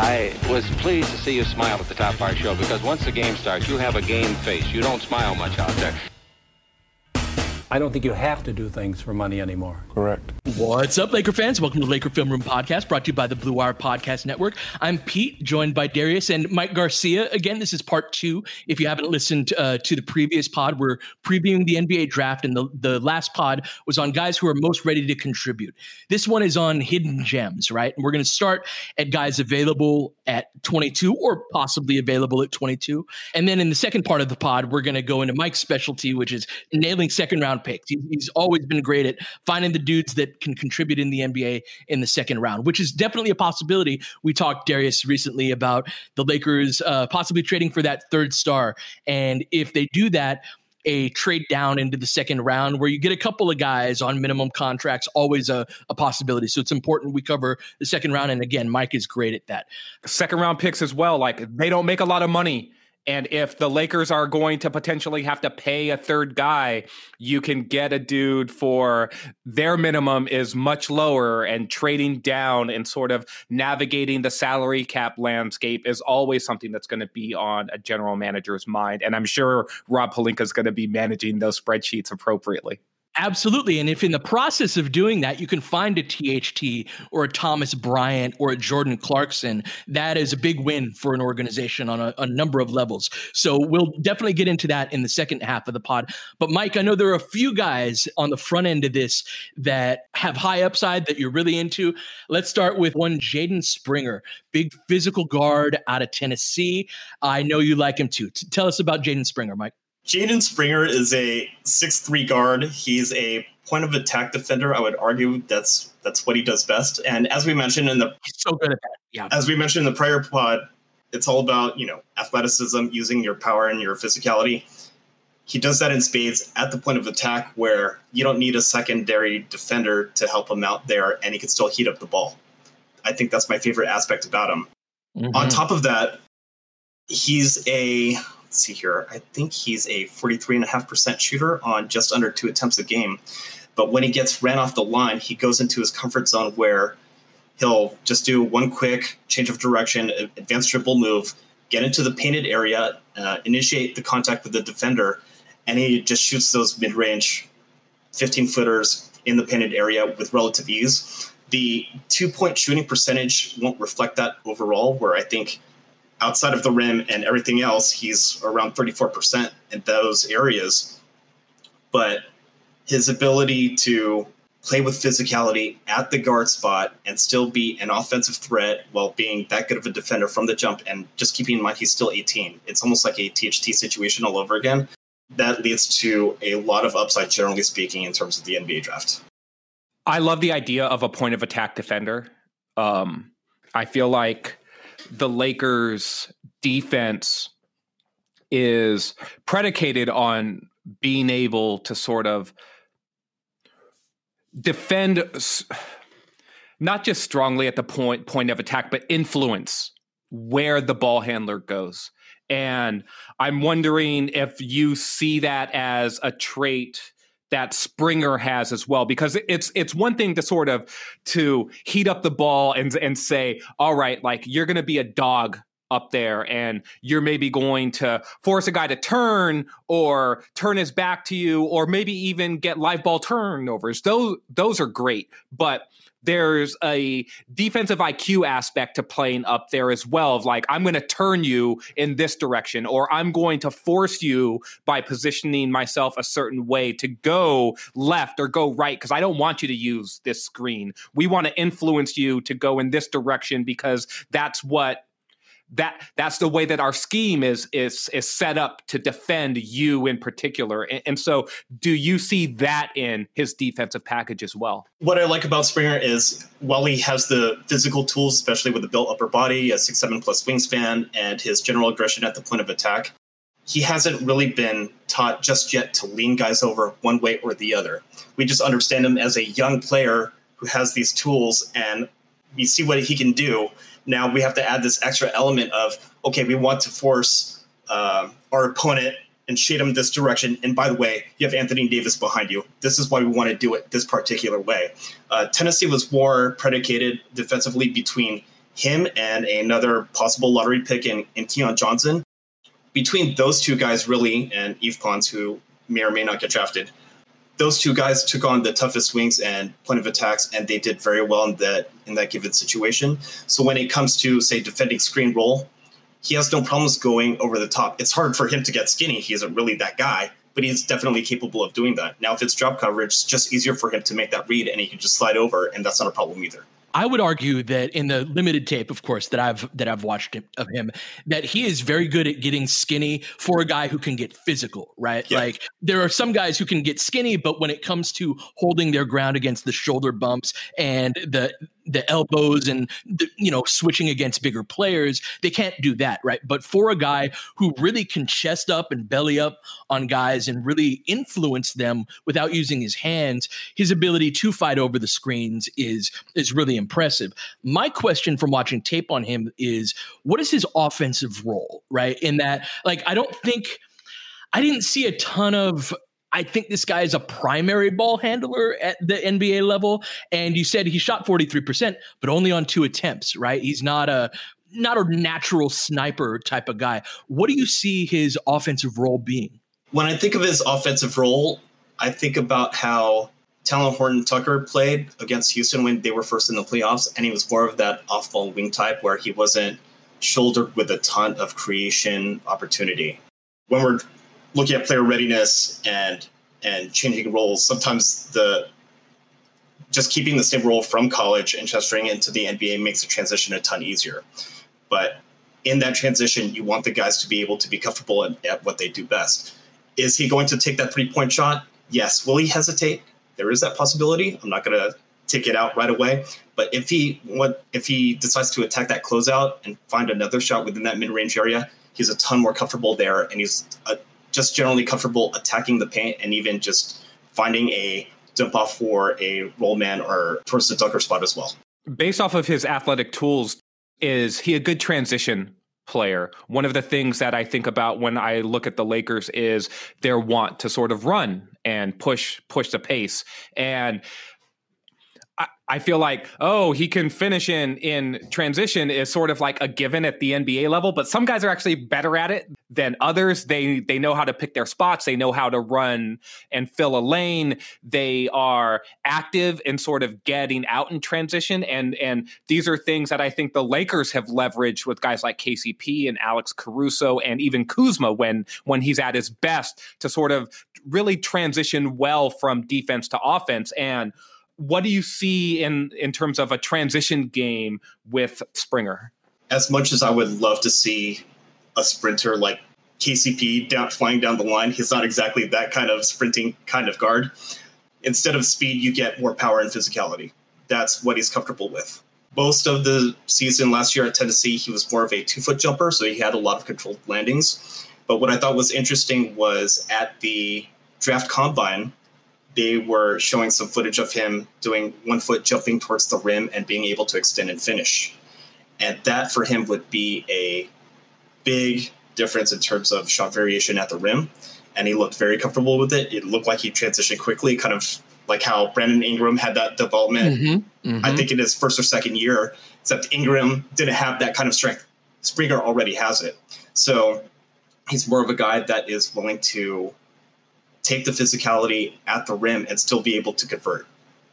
I was pleased to see you smile at the top of our show because once the game starts, you have a game face. You don't smile much out there. I don't think you have to do things for money anymore. Correct. What's up, Laker fans? Welcome to the Laker Film Room Podcast, brought to you by the Blue Wire Podcast Network. I'm Pete, joined by Darius and Mike Garcia. Again, this is part two. If you haven't listened uh, to the previous pod, we're previewing the NBA draft, and the, the last pod was on guys who are most ready to contribute. This one is on hidden gems, right? And we're going to start at guys available at 22 or possibly available at 22. And then in the second part of the pod, we're going to go into Mike's specialty, which is nailing second round picks. He's always been great at finding the dudes that can contribute in the NBA in the second round, which is definitely a possibility. We talked, Darius, recently about the Lakers uh, possibly trading for that third star. And if they do that, a trade down into the second round where you get a couple of guys on minimum contracts, always a, a possibility. So it's important we cover the second round. And again, Mike is great at that. Second round picks as well. Like they don't make a lot of money and if the Lakers are going to potentially have to pay a third guy, you can get a dude for their minimum is much lower, and trading down and sort of navigating the salary cap landscape is always something that's going to be on a general manager's mind. And I'm sure Rob Pelinka is going to be managing those spreadsheets appropriately. Absolutely. And if in the process of doing that, you can find a THT or a Thomas Bryant or a Jordan Clarkson, that is a big win for an organization on a, a, number of levels. So we'll definitely get into that in the second half of the pod. But Mike, I know there are a few guys on the front end of this that have high upside that you're really into. Let's start with one Jaden Springer, big physical guard out of Tennessee. I know you like him too. Tell us about Jaden Springer, Mike. Jaden Springer is a six-three guard. He's a point of attack defender. I would argue that's that's what he does best. And as we mentioned in the so good at that. Yeah. As we mentioned in the prior pod, it's all about, you know, athleticism, using your power and your physicality. He does that in spades at the point of attack where you don't need a secondary defender to help him out there and he can still heat up the ball. I think that's my favorite aspect about him. Mm-hmm. On top of that, he's a see here. I think he's a 43.5% shooter on just under two attempts a game. But when he gets ran off the line, he goes into his comfort zone where he'll just do one quick change of direction, advanced dribble move, get into the painted area, uh, initiate the contact with the defender, and he just shoots those mid range 15 footers in the painted area with relative ease. The two point shooting percentage won't reflect that overall, where I think outside of the rim and everything else, he's around 34% in those areas. But his ability to play with physicality at the guard spot and still be an offensive threat while being that good of a defender from the jump and just keeping in mind he's still 18. It's almost like a THT situation all over again. That leads to a lot of upside, generally speaking, in terms of the NBA draft. I love the idea of a point of attack defender. Um, I feel like the Lakers defense is predicated on being able to sort of defend not just strongly at the point point of attack but influence where the ball handler goes. And i'm wondering if you see that as a trait that Springer has as well because it's it's one thing to sort of to heat up the ball and and say all right like you're going to be a dog up there and you're maybe going to force a guy to turn or turn his back to you or maybe even get live ball turnovers those those are great but there's a defensive IQ aspect to playing up there as well of like I'm going to turn you in this direction or I'm going to force you by positioning myself a certain way to go left or go right because I don't want you to use this screen. We want to influence you to go in this direction because that's what that that's the way that our scheme is is is set up to defend you in particular. And, and, so, do you see that in his defensive package as well? What I like about Springer is while he has the physical tools, especially with the built upper body, a six seven plus wingspan, and his general aggression at the point of attack, he hasn't really been taught just yet to lean guys over one way or the other. We just understand him as a young player who has these tools and we see what he can do now we have to add this extra element of okay, we want to force uh, our opponent and shade them this direction. And by the way, you have Anthony Davis behind you. This is why we want to do it this particular way. Uh, Tennessee was more predicated defensively between him and another possible lottery pick in, in Keon Johnson. Between those two guys, really, and Yves Pons, who may or may not get drafted, those two guys took on the toughest wings and point of attacks, and they did very well in that in that given situation. So when it comes to say defending screen roll, he has no problems going over the top. It's hard for him to get skinny. He isn't really that guy, but he's definitely capable of doing that. Now, if it's drop coverage, it's just easier for him to make that read, and he can just slide over, and that's not a problem either. I would argue that in the limited tape, of course, that I've that I've watched of him, that he is very good at getting skinny for a guy who can get physical, right? Yeah. Like there are some guys who can get skinny, but when it comes to holding their ground against the shoulder bumps and the the elbows and the, you know switching against bigger players they can't do that right? But for a guy who really can chest up and belly up on guys and really influence them without using his hands his ability to fight over the screens is is really impressive. My question from watching tape on him is what is his offensive role right? In that like i don't think I didn't see a ton of I think this guy is a primary ball handler at the NBA level. And you said he shot 43%, but only on two attempts, right? He's not a not a natural sniper type of guy. What do you see his offensive role being? When I think of his offensive role, I think about how Talen Horton Tucker played against Houston when they were first in the playoffs, and he was more of that off ball wing type where he wasn't shouldered with a ton of creation opportunity. When we're looking at player readiness and and changing roles, sometimes the just keeping the same role from college and transferring into the NBA makes the transition a ton easier. But in that transition, you want the guys to be able to be comfortable at, at what they do best. Is he going to take that three point shot? Yes. Will he hesitate? There is that possibility. I'm not going to take it out right away. But if he what if he decides to attack that closeout and find another shot within that mid range area, he's a ton more comfortable there, and he's a just generally comfortable attacking the paint and even just finding a dump off for a roll man or towards the dunker spot as well. Based off of his athletic tools, is he a good transition player? One of the things that I think about when I look at the Lakers is their want to sort of run and push push the pace. And I feel like, oh, he can finish in in transition is sort of like a given at the NBA level, but some guys are actually better at it than others. They they know how to pick their spots, they know how to run and fill a lane. They are active in sort of getting out in transition and and these are things that I think the Lakers have leveraged with guys like KCP and Alex Caruso and even Kuzma when when he's at his best to sort of really transition well from defense to offense and what do you see in in terms of a transition game with Springer? As much as I would love to see a sprinter like KCP down, flying down the line, he's not exactly that kind of sprinting kind of guard. Instead of speed, you get more power and physicality. That's what he's comfortable with. Most of the season last year at Tennessee, he was more of a two foot jumper, so he had a lot of controlled landings. But what I thought was interesting was at the draft combine, they were showing some footage of him doing one foot jumping towards the rim and being able to extend and finish. And that for him would be a big difference in terms of shot variation at the rim. and he looked very comfortable with it. It looked like he transitioned quickly, kind of like how Brandon Ingram had that development. Mm-hmm, mm-hmm. I think in his first or second year, except Ingram didn't have that kind of strength. Springer already has it. So he's more of a guy that is willing to take the physicality at the rim and still be able to convert.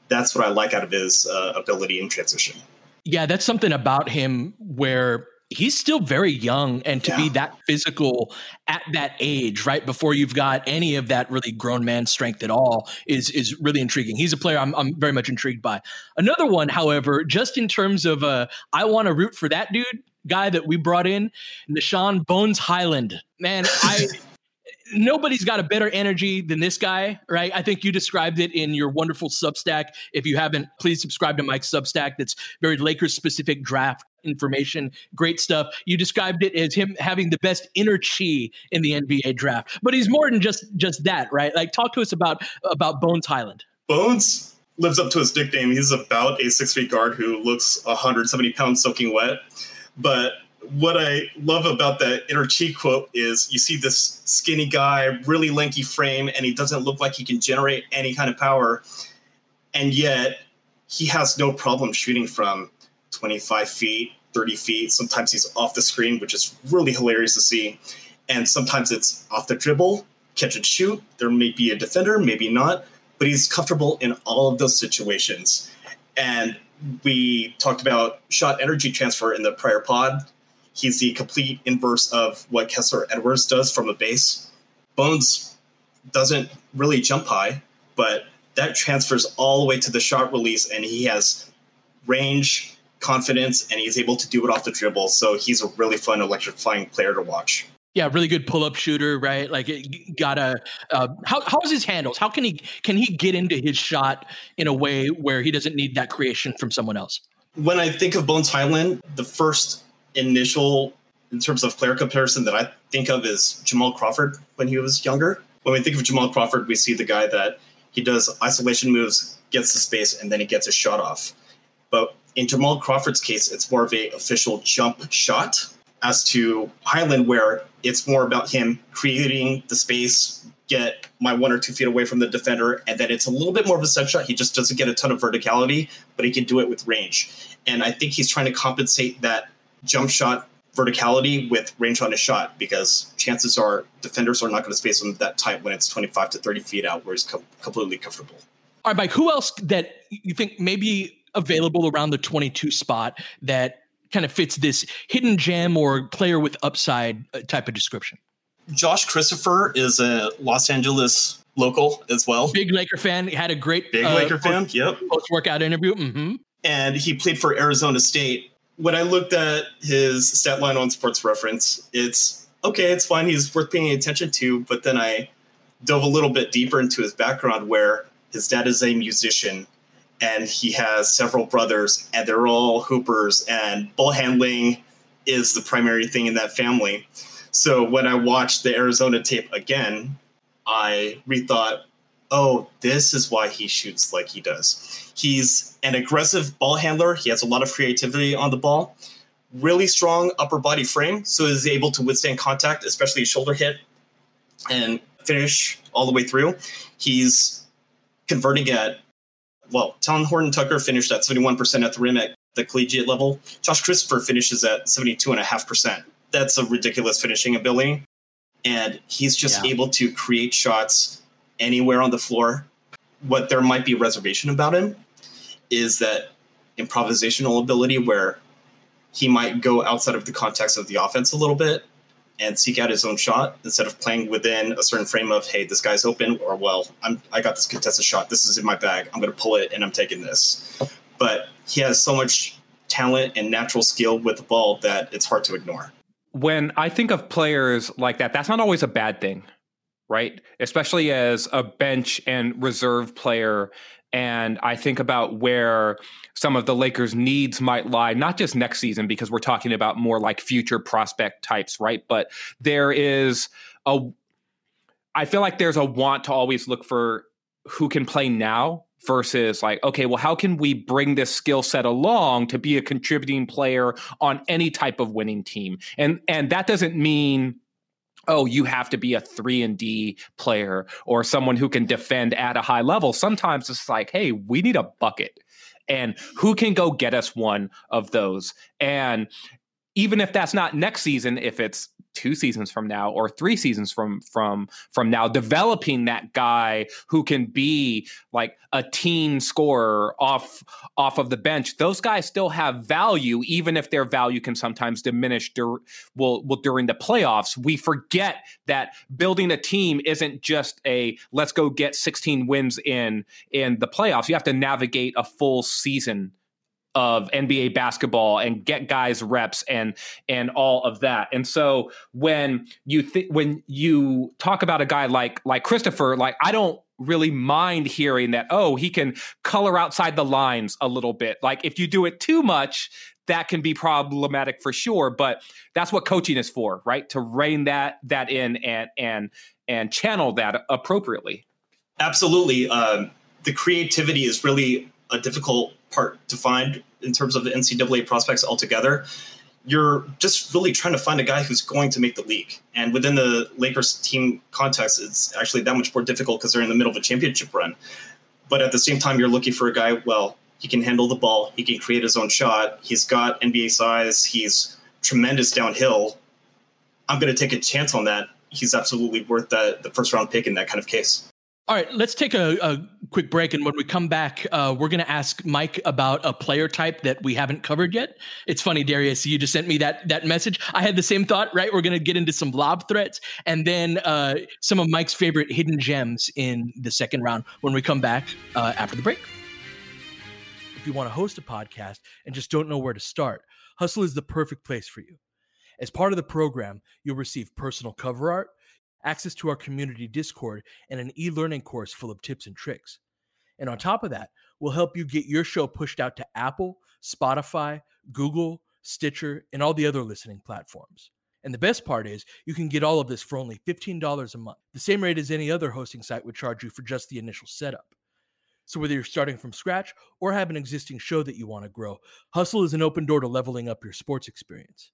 That's what I like out of his uh, ability in transition. Yeah, that's something about him where he's still very young and to yeah. be that physical at that age right before you've got any of that really grown man strength at all is is really intriguing he's a player i'm, I'm very much intrigued by another one however just in terms of uh, i want to root for that dude guy that we brought in Nah'Shon bones hyland man i nobody's got a better energy than this guy, right? I think you described it in your wonderful Substack. If you haven't, please subscribe to Mike's Substack. That's very Lakers specific draft information. Great stuff. You described it as him having the best inner chi in the NBA draft, but he's more than just just that, right? Like, talk to us about about Bones Hyland. Bones lives up to his nickname. He's about a six feet guard who looks 170 pounds soaking wet, but what I love about that inner chi quote is you see this skinny guy, really lanky frame, and he doesn't look like he can generate any kind of power. And yet he has no problem shooting from 25 feet, 30 feet. Sometimes he's off the screen, which is really hilarious to see. And sometimes it's off the dribble, catch and shoot. There may be a defender, maybe not, but he's comfortable in all of those situations. And we talked about shot energy transfer in the prior pod He's the complete inverse of what Kessler Edwards does from a base. Bones doesn't really jump high, but that transfers all the way to the shot release, and he has range, confidence, and he's able to do it off the dribble. So he's a really fun, electrifying player to watch. Yeah, really good pull-up shooter, right? Like, got a uh, how how's his handles? How can he can he get into his shot in a way where he doesn't need that creation from someone else? When I think of Bones Hyland, the first initial in terms of player comparison that I think of is Jamal Crawford when he was younger. When we think of Jamal Crawford, we see the guy that he does isolation moves, gets the space, and then he gets a shot off. But in Jamal Crawford's case, it's more of a official jump shot. As to Hyland, where it's more about him creating the space, get my one or two feet away from the defender, and then it's a little bit more of a set shot. He just doesn't get a ton of verticality, but he can do it with range. And I think he's trying to compensate that jump shot verticality with range on his shot because chances are defenders are not going to space him that tight when it's 25 to 30 feet out where he's com- completely comfortable. All right, Mike, who else that you think maybe available around the 22 spot that kind of fits this hidden gem or player with upside uh, type of description? Josh Christopher is a Los Angeles local as well. Big Laker fan. He had a great big uh, Laker fan. Yep. Post workout interview. Mm-hmm. And he played for Arizona State when I looked at his stat line on Sports Reference, it's okay, it's fine. He's worth paying attention to. But then I dove a little bit deeper into his background, where his dad is a musician and he has several brothers, and they're all hoopers, and ball handling is the primary thing in that family. So when I watched the Arizona tape again, I rethought, oh, this is why he shoots like he does He's an aggressive ball handler. He has a lot of creativity on the ball. Really strong upper body frame, so he's able to withstand contact, especially a shoulder hit, and finish all the way through. He's converting at well, Talen Horton Tucker finished at 71% at the rim at the collegiate level. Josh Christopher finishes at 72.5%. That's a ridiculous finishing ability. And he's just yeah. able to create shots anywhere on the floor. What there might be reservation about him is that improvisational ability where he might go outside of the context of the offense a little bit and seek out his own shot instead of playing within a certain frame of hey this guy's open or well I'm I got this contested shot. This is in my bag. I'm going to pull it and I'm taking this. But he has so much talent and natural skill with the ball that it's hard to ignore. When I think of players like that that's not always a bad thing right especially as a bench and reserve player and I think about where some of the Lakers' needs might lie, not just next season, because we're talking about more like future prospect types, right? But there is a, I feel like there's a want to always look for who can play now versus like, okay, well, how can we bring this skill set along to be a contributing player on any type of winning team? And and that doesn't mean oh, you have to be a three and D player or someone who can defend at a high level. Sometimes it's like, hey, we need a bucket. And who can go get us one of those? And even if that's not next season, if it's two seasons from now or three seasons from from from now developing that guy who can be like a teen scorer off off of the bench. Those guys still have value even if their value can sometimes diminish dur- will, will during the playoffs. We forget that building a team isn't just a let's go get 16 wins in in the playoffs. You have to navigate a full season of NBA basketball and get guys reps and and all of that. And so when you th- when you talk about a guy like like Christopher, like I don't really mind hearing that oh he can color outside the lines a little bit. Like if you do it too much, that can be problematic for sure, but that's what coaching is for, right? To rein that that in and and and channel that appropriately. Absolutely. Um, the creativity is really a difficult part to find in terms of the NCAA prospects altogether. You're just really trying to find a guy who's going to make the league. And within the Lakers team context, it's actually that much more difficult because they're in the middle of a championship run. But at the same time, you're looking for a guy, well, he can handle the ball, he can create his own shot, he's got NBA size, he's tremendous downhill. I'm going to take a chance on that. He's absolutely worth that the first round pick in that kind of case. All right, let's take a, a, quick break. And when we come back, uh, we're going to ask Mike about a player type that we haven't covered yet. It's funny, Darius, you just sent me that, that message. I had the same thought, right? We're going to get into some lob threats and then uh, some of Mike's favorite hidden gems in the second round when we come back uh, after the break. If you want to host a podcast and just don't know where to start, Hustle is the perfect place for you. As part of the program, you'll receive personal cover art access to our community Discord, and an e learning course full of tips and tricks. And on top of that, we'll help you get your show pushed out to Apple, Spotify, Google, Stitcher, and all the other listening platforms. And the best part is, you can get all of this for only $15 a month, the same rate as any other hosting site would charge you for just the initial setup. So, whether you're starting from scratch or have an existing show that you want to grow, Hustle is an open door to leveling up your sports experience.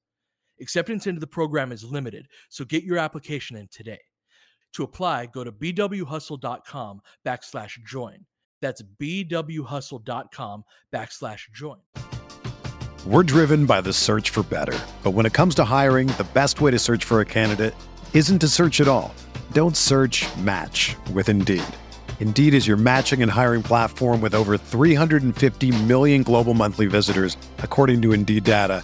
Acceptance into the program is limited, so get your application in today. To apply, go to bwhustle.com backslash join. That's bwhustle.com backslash join. We're driven by the search for better. But when it comes to hiring, the best way to search for a candidate isn't to search at all. Don't search match with Indeed. Indeed is your matching and hiring platform with over 350 million global monthly visitors, according to Indeed data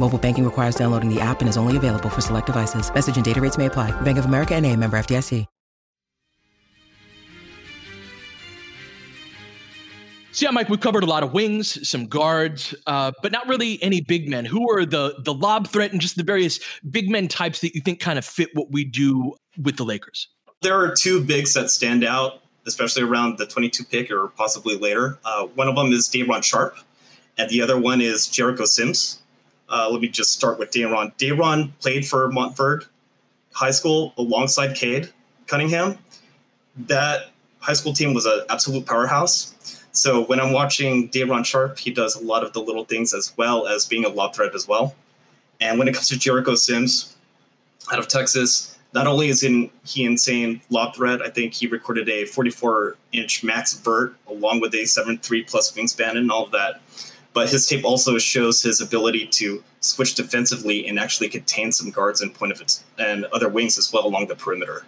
Mobile banking requires downloading the app and is only available for select devices. Message and data rates may apply. Bank of America and a member FDIC. So yeah, Mike, we've covered a lot of wings, some guards, uh, but not really any big men. Who are the the lob threat and just the various big men types that you think kind of fit what we do with the Lakers? There are two bigs that stand out, especially around the 22 pick or possibly later. Uh, one of them is Day'Ron Sharpe, and the other one is Jericho Sims. Uh, let me just start with Day'Ron. Day'Ron played for Montverde High School alongside Cade Cunningham. That high school team was an absolute powerhouse. So when I'm watching Day'Ron Sharpe, he does a lot of the little things as well as being a lob threat as well. And when it comes to Jericho Sims out of Texas, not only is he insane lob threat, I think he recorded a 44 inch max vert along with a 7.3 plus wingspan and all of that. But his tape also shows his ability to switch defensively and actually contain some guards and point of it and other wings as well along the perimeter.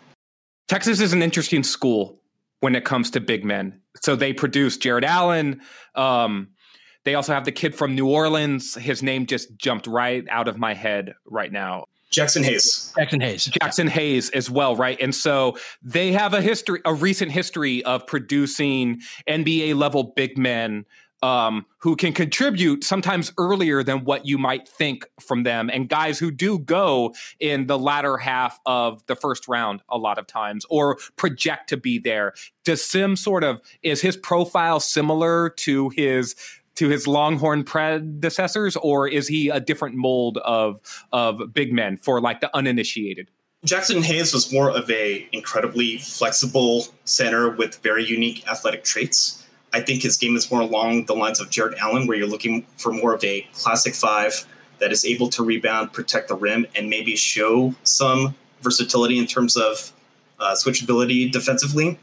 Texas is an interesting school when it comes to big men. So they produce Jarrett Allen. Um, they also have the kid from New Orleans. His name just jumped right out of my head right now. Jaxson Hayes. Jaxson Hayes. Jaxson Hayes as well, right? And so they have a history, a recent history of producing NBA level big men um, who can contribute sometimes earlier than what you might think from them, and guys who do go in the latter half of the first round a lot of times or project to be there. Does Sim sort of is his profile similar to his to his Longhorn predecessors, or is he a different mold of of big men for like the uninitiated? Jaxson Hayes was more of a incredibly flexible center with very unique athletic traits. I think his game is more along the lines of Jarrett Allen, where you're looking for more of a classic five that is able to rebound, protect the rim, and maybe show some versatility in terms of uh, switchability defensively.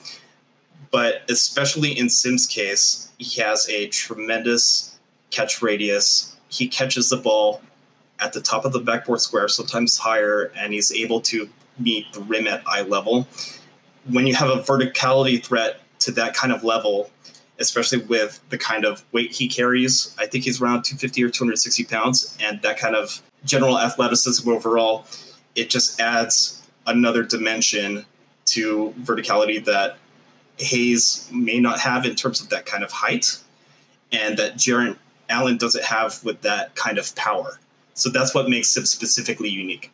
But especially in Sim's case, he has a tremendous catch radius. He catches the ball at the top of the backboard square, sometimes higher, and he's able to meet the rim at eye level. When you have a verticality threat to that kind of level, especially with the kind of weight he carries. I think he's around 250 or 260 pounds, and that kind of general athleticism overall, it just adds another dimension to verticality that Hayes may not have in terms of that kind of height, and that Jarrett Allen doesn't have with that kind of power. So that's what makes him specifically unique.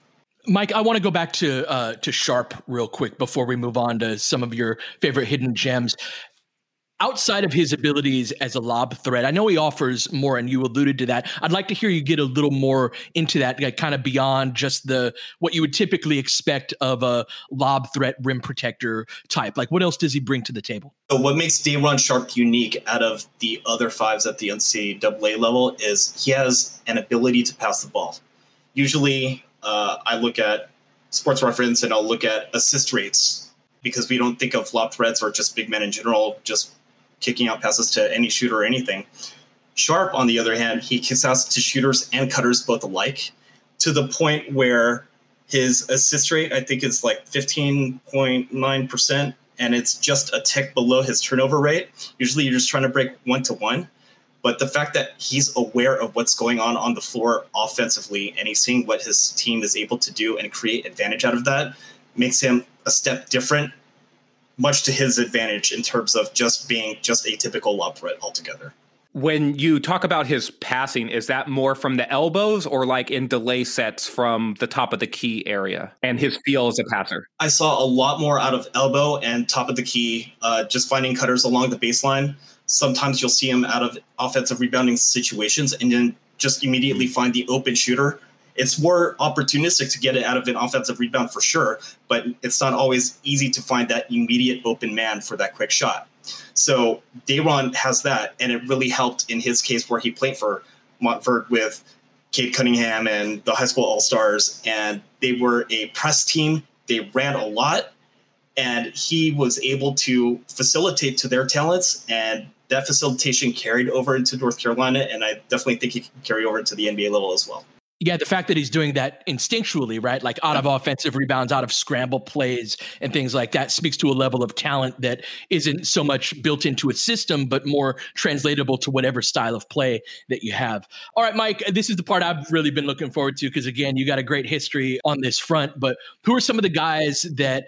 Mike, I want to go back to uh, to Sharpe real quick before we move on to some of your favorite hidden gems outside of his abilities as a lob threat, I know he offers more, and you alluded to that. I'd like to hear you get a little more into that, like kind of beyond just the what you would typically expect of a lob threat rim protector type. Like, what else does he bring to the table? So what makes Day'Ron Sharpe unique out of the other fives at the NCAA level is he has an ability to pass the ball. Usually, uh, I look at Sports Reference and I'll look at assist rates because we don't think of lob threats or just big men in general just kicking out passes to any shooter or anything. Sharpe, on the other hand, he kicks out to shooters and cutters both alike to the point where his assist rate, I think, is like 15.9%, and it's just a tick below his turnover rate. Usually you're just trying to break one to one. But the fact that he's aware of what's going on on the floor offensively and he's seeing what his team is able to do and create advantage out of that makes him a step different much to his advantage in terms of just being just a typical lob threat altogether. When you talk about his passing, is that more from the elbows or like in delay sets from the top of the key area and his feel as a passer? I saw a lot more out of elbow and top of the key, uh, just finding cutters along the baseline. Sometimes you'll see him out of offensive rebounding situations and then just immediately find the open shooter it's more opportunistic to get it out of an offensive rebound for sure, but it's not always easy to find that immediate open man for that quick shot. So Day'Ron has that, and it really helped in his case where he played for Montverde with Cade Cunningham and the high school All Stars, and they were a press team. They ran a lot, and he was able to facilitate to their talents, and that facilitation carried over into North Carolina, and I definitely think he can carry over to the NBA level as well. Yeah, the fact that he's doing that instinctually, right? Like out of offensive rebounds, out of scramble plays and things like that speaks to a level of talent that isn't so much built into a system, but more translatable to whatever style of play that you have. All right, Mike, this is the part I've really been looking forward to because, again, you got a great history on this front. But who are some of the guys that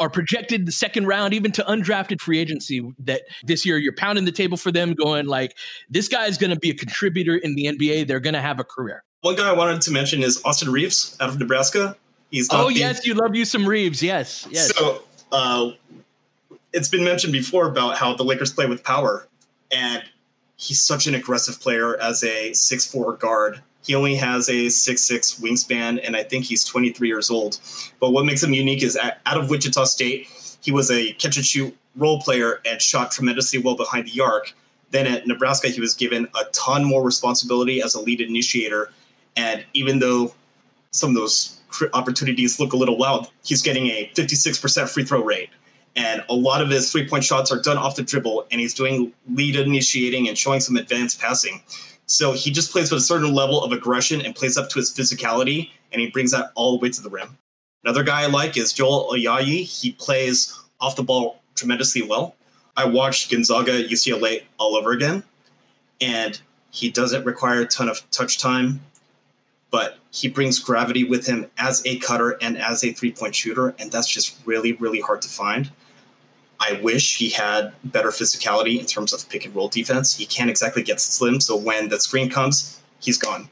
are projected the second round, even to undrafted free agency. That this year you're pounding the table for them, going like, this guy is going to be a contributor in the NBA. They're going to have a career. One guy I wanted to mention is Austin Reaves out of Nebraska. He's oh yes, you love you some Reaves. Yes, yes. So uh, it's been mentioned before about how the Lakers play with power, and he's such an aggressive player as a six four guard. He only has a six six wingspan, and I think he's 23 years old. But what makes him unique is out of Wichita State, he was a catch and shoot role player and shot tremendously well behind the arc. Then at Nebraska, he was given a ton more responsibility as a lead initiator And even though some of those opportunities look a little wild, he's getting a 56% free throw rate. And a lot of his three point shots are done off the dribble, and he's doing lead initiating and showing some advanced passing. So he just plays with a certain level of aggression and plays up to his physicality, and he brings that all the way to the rim. Another guy I like is Joel Ayayi. He plays off the ball tremendously well. I watched Gonzaga UCLA all over again, and he doesn't require a ton of touch time, but he brings gravity with him as a cutter and as a three point shooter, and that's just really, really hard to find. I wish he had better physicality in terms of pick and roll defense. He can't exactly get slim, so when the screen comes, he's gone,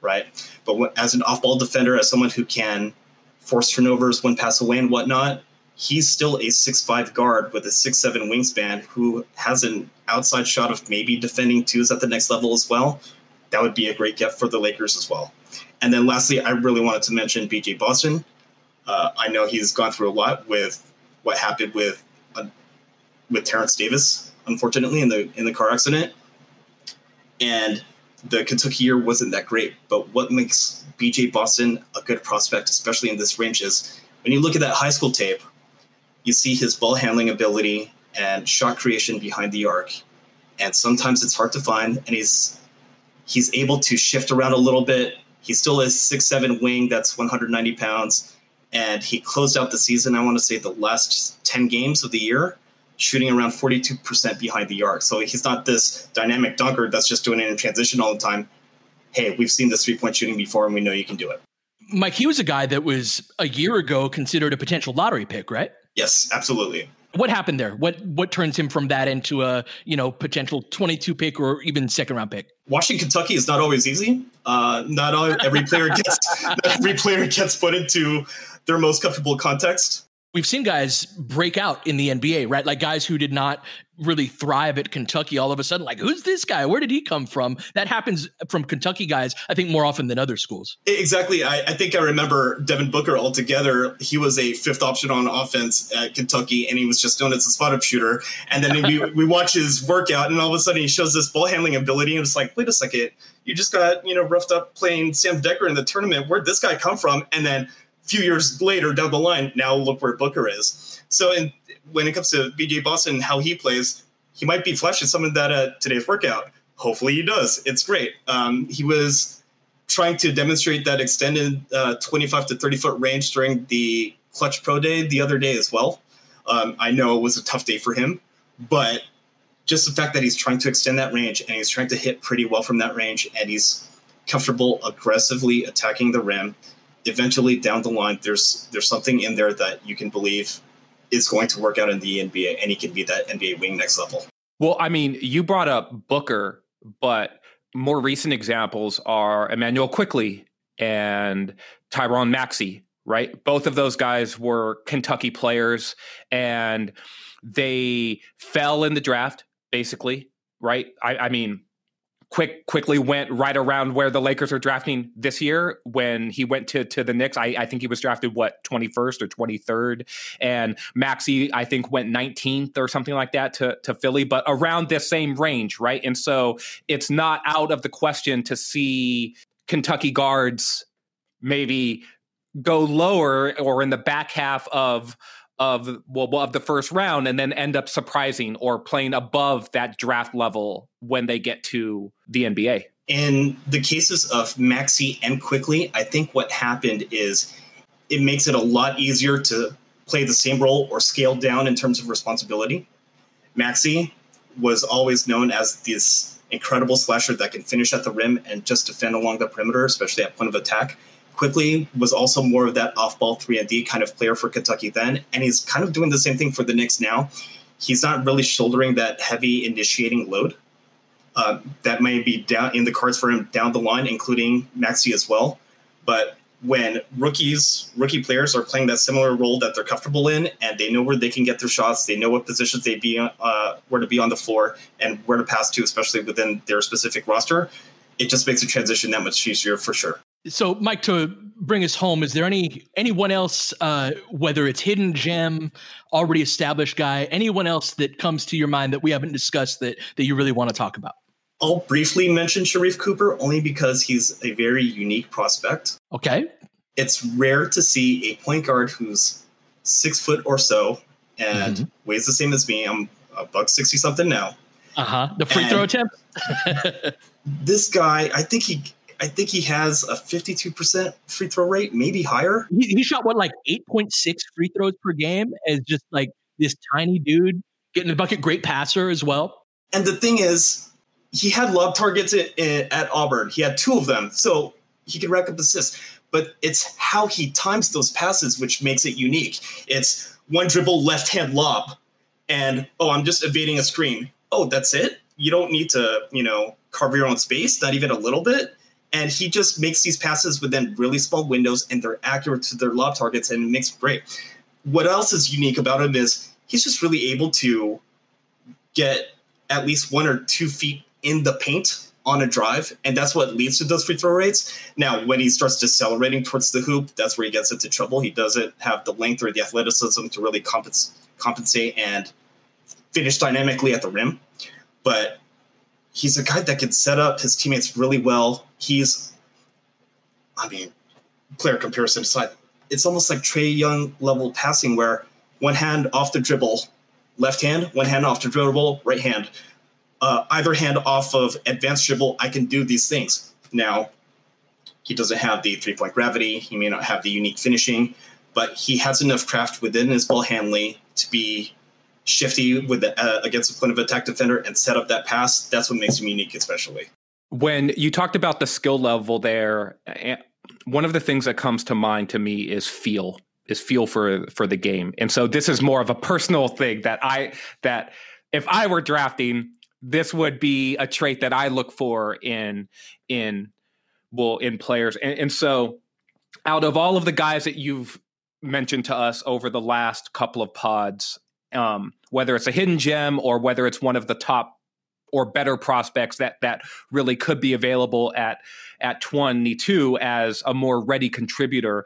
right? But as an off ball defender, as someone who can force turnovers, one pass away, and whatnot, he's still a six-five guard with a six-seven wingspan who has an outside shot of maybe defending twos at the next level as well. That would be a great gift for the Lakers as well. And then lastly, I really wanted to mention BJ Boston. Uh, I know he's gone through a lot with what happened with uh, with Terrence Davis, unfortunately, in the in the car accident. And the Kentucky year wasn't that great. But what makes BJ Boston a good prospect, especially in this range, is when you look at that high school tape, you see his ball handling ability and shot creation behind the arc. And sometimes it's hard to find, and he's he's able to shift around a little bit. He's still a six seven wing that's 190 pounds, and he closed out the season. I want to say the last 10 games of the year, shooting around 42% behind the arc. So he's not this dynamic dunker that's just doing it in transition all the time. Hey, we've seen this three point shooting before, and we know you can do it. Mike, he was a guy that was a year ago considered a potential lottery pick, right? Yes, absolutely. What happened there? What what turns him from that into a you know potential twenty two pick or even second round pick? Watching Kentucky is not always easy. Uh, not all, every player gets every player gets put into their most comfortable context we've seen guys break out in the NBA, right? Like guys who did not really thrive at Kentucky all of a sudden, like, who's this guy? Where did he come from? That happens from Kentucky guys, I think, more often than other schools. Exactly. I, I think I remember Devin Booker altogether. He was a fifth option on offense at Kentucky, and he was just known as a spot up shooter. And then we, we watch his workout, and all of a sudden he shows this ball handling ability, and it's like, wait a second, you just got, you know, roughed up playing Sam Dekker in the tournament. Where'd this guy come from? And then few years later down the line, now look where Booker is. So, in, when it comes to BJ Boston, how he plays, he might be flashing some of that at today's workout. Hopefully, he does. It's great. Um, he was trying to demonstrate that extended uh, 25 to 30 foot range during the Klutch Pro Day the other day as well. Um, I know it was a tough day for him, but just the fact that he's trying to extend that range and he's trying to hit pretty well from that range and he's comfortable aggressively attacking the rim eventually down the line, there's there's something in there that you can believe is going to work out in the NBA, and he can be that NBA wing next level. Well, I mean, you brought up Booker, but more recent examples are Immanuel Quickley and Tyrone Maxey, right? Both of those guys were Kentucky players, and they fell in the draft, basically, right? I, I mean, quick Quickley went right around where the Lakers are drafting this year when he went to to the Knicks. I, I think he was drafted what twenty first or twenty third, and Maxey I think went nineteenth or something like that to to Philly, but around this same range, right? And so it's not out of the question to see Kentucky guards maybe go lower or in the back half of of well of the first round and then end up surprising or playing above that draft level when they get to the NBA. In the cases of Maxey and Quickley, I think what happened is it makes it a lot easier to play the same role or scale down in terms of responsibility. Maxey was always known as this incredible slasher that can finish at the rim and just defend along the perimeter, especially at point of attack. Quickley was also more of that off-ball three and D kind of player for Kentucky then, and he's kind of doing the same thing for the Knicks now. He's not really shouldering that heavy initiating load. Uh, that may be down in the cards for him down the line, including Maxey as well. But when rookies, rookie players are playing that similar role that they're comfortable in, and they know where they can get their shots, they know what positions they be uh, where to be on the floor and where to pass to, especially within their specific roster. It just makes the transition that much easier for sure. So, Mike, to bring us home, is there any anyone else, uh, whether it's hidden gem, already established guy, anyone else that comes to your mind that we haven't discussed that that you really want to talk about? I'll briefly mention Sharife Cooper only because he's a very unique prospect. Okay. It's rare to see a point guard who's six foot or so and mm-hmm. weighs the same as me. I'm a buck sixty something now. Uh huh. The free and throw attempt. this guy, I think he, I think he has a fifty-two percent free throw rate, maybe higher. He, he shot what like eight point six free throws per game as just like this tiny dude getting the bucket. Great passer as well. And the thing is, he had lob targets at, at Auburn. He had two of them, so he could rack up assists. But it's how he times those passes which makes it unique. It's one dribble, left hand lob, and oh, I'm just evading a screen. Oh, that's it. You don't need to, you know, carve your own space, not even a little bit. And he just makes these passes within really small windows, and they're accurate to their lob targets, and it makes great. What else is unique about him is he's just really able to get at least one or two feet in the paint on a drive, and that's what leads to those free throw rates. Now, when he starts decelerating towards the hoop, that's where he gets into trouble. He doesn't have the length or the athleticism to really compens- compensate and finish dynamically at the rim. But he's a guy that can set up his teammates really well. He's, I mean, player comparison aside, it's almost like Trae Young level passing where one hand off the dribble, left hand, one hand off the dribble, right hand uh, either hand off of advanced dribble, I can do these things. Now, he doesn't have the three point gravity, he may not have the unique finishing, but he has enough craft within his ball handling to be shifty with the, uh, against the point of attack defender and set up that pass. That's what makes him unique, especially. When you talked about the skill level there, one of the things that comes to mind to me is feel is feel for for the game and so this is more of a personal thing that i that if i were drafting this would be a trait that I look for in in well in players. And, and so out of all of the guys that you've mentioned to us over the last couple of pods, um, whether it's a hidden gem or whether it's one of the top or better prospects that that really could be available at at 22 as a more ready contributor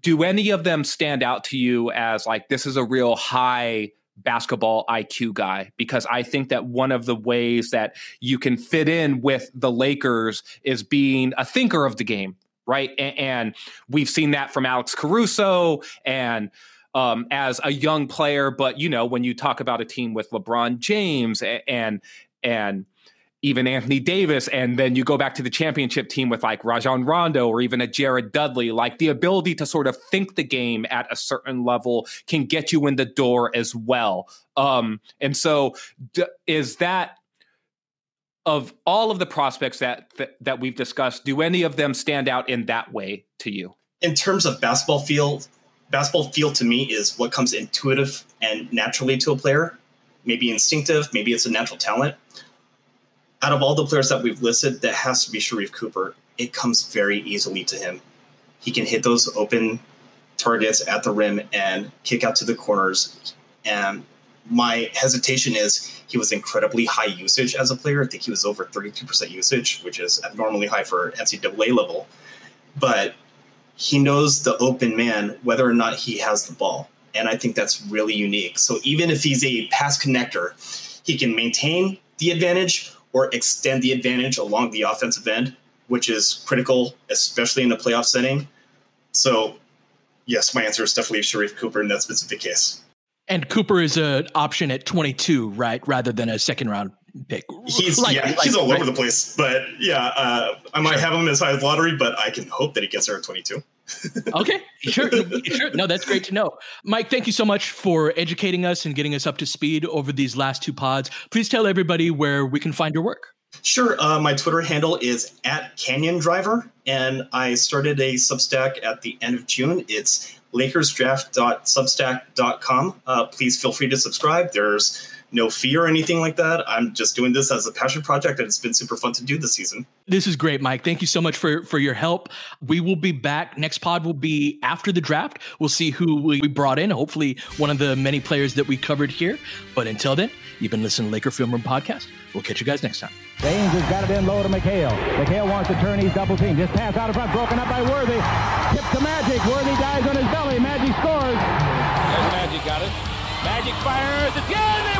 do any of them stand out to you as like this is a real high basketball IQ guy because I think that one of the ways that you can fit in with the Lakers is being a thinker of the game, right? And, we've seen that from Alex Caruso and um, as a young player, but you know when you talk about a team with LeBron James and and even Anthony Davis, and then you go back to the championship team with like Rajon Rondo or even a Jared Dudley, like the ability to sort of think the game at a certain level can get you in the door as well. Um, and so, d- is that of all of the prospects that, that that we've discussed, do any of them stand out in that way to you? In terms of basketball field, basketball field to me is what comes intuitive and naturally to a player. Maybe instinctive, maybe it's a natural talent out of all the players that we've listed, that has to be Sharife Cooper. It comes very easily to him. He can hit those open targets at the rim and kick out to the corners. And my hesitation is he was incredibly high usage as a player. I think he was over 32% usage, which is abnormally high for NCAA level. But he knows the open man, whether or not he has the ball. And I think that's really unique. So even if he's a pass connector, he can maintain the advantage or extend the advantage along the offensive end, which is critical, especially in a playoff setting. So, yes, my answer is definitely Sharife Cooper in that specific case. And Cooper is an option at 22, right, rather than a second round pick. He's like, yeah, like, he's all right? over the place, but yeah, uh, I might sure. have him as high as lottery, but I can hope that he gets there at 22 okay, sure, sure. No, that's great to know. Mike, thank you so much for educating us and getting us up to speed over these last two pods. Please tell everybody where we can find your work. Sure. Uh, my Twitter handle is at Canyon Driver, and I started a Substack at the end of June. It's LakersDraft.substack.com. Uh, please feel free to subscribe. There's no fee or anything like that. I'm just doing this as a passion project, and it's been super fun to do this season. This is great, Mike. Thank you so much for for your help. We will be back. Next pod will be after the draft. We'll see who we brought in. Hopefully, one of the many players that we covered here. But until then, you've been listening to Laker Film Room podcast. We'll catch you guys next time. James has got it in low to McHale. McHale wants to turn. He's double team. Just pass out of front, broken up by Worthy. Tip to Magic. Worthy dies on his belly. Magic scores. There's Magic got it. Magic fires again. They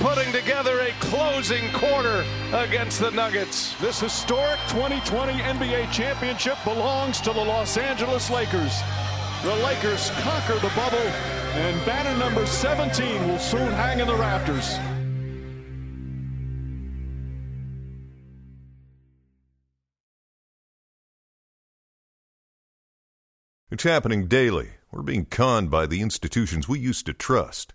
putting together a closing quarter against the Nuggets. This historic 2020 NBA championship belongs to the Los Angeles Lakers. The Lakers conquer the bubble, and banner number 17 will soon hang in the rafters. It's happening daily. We're being conned by the institutions we used to trust.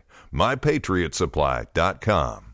MyPatriotSupply.com.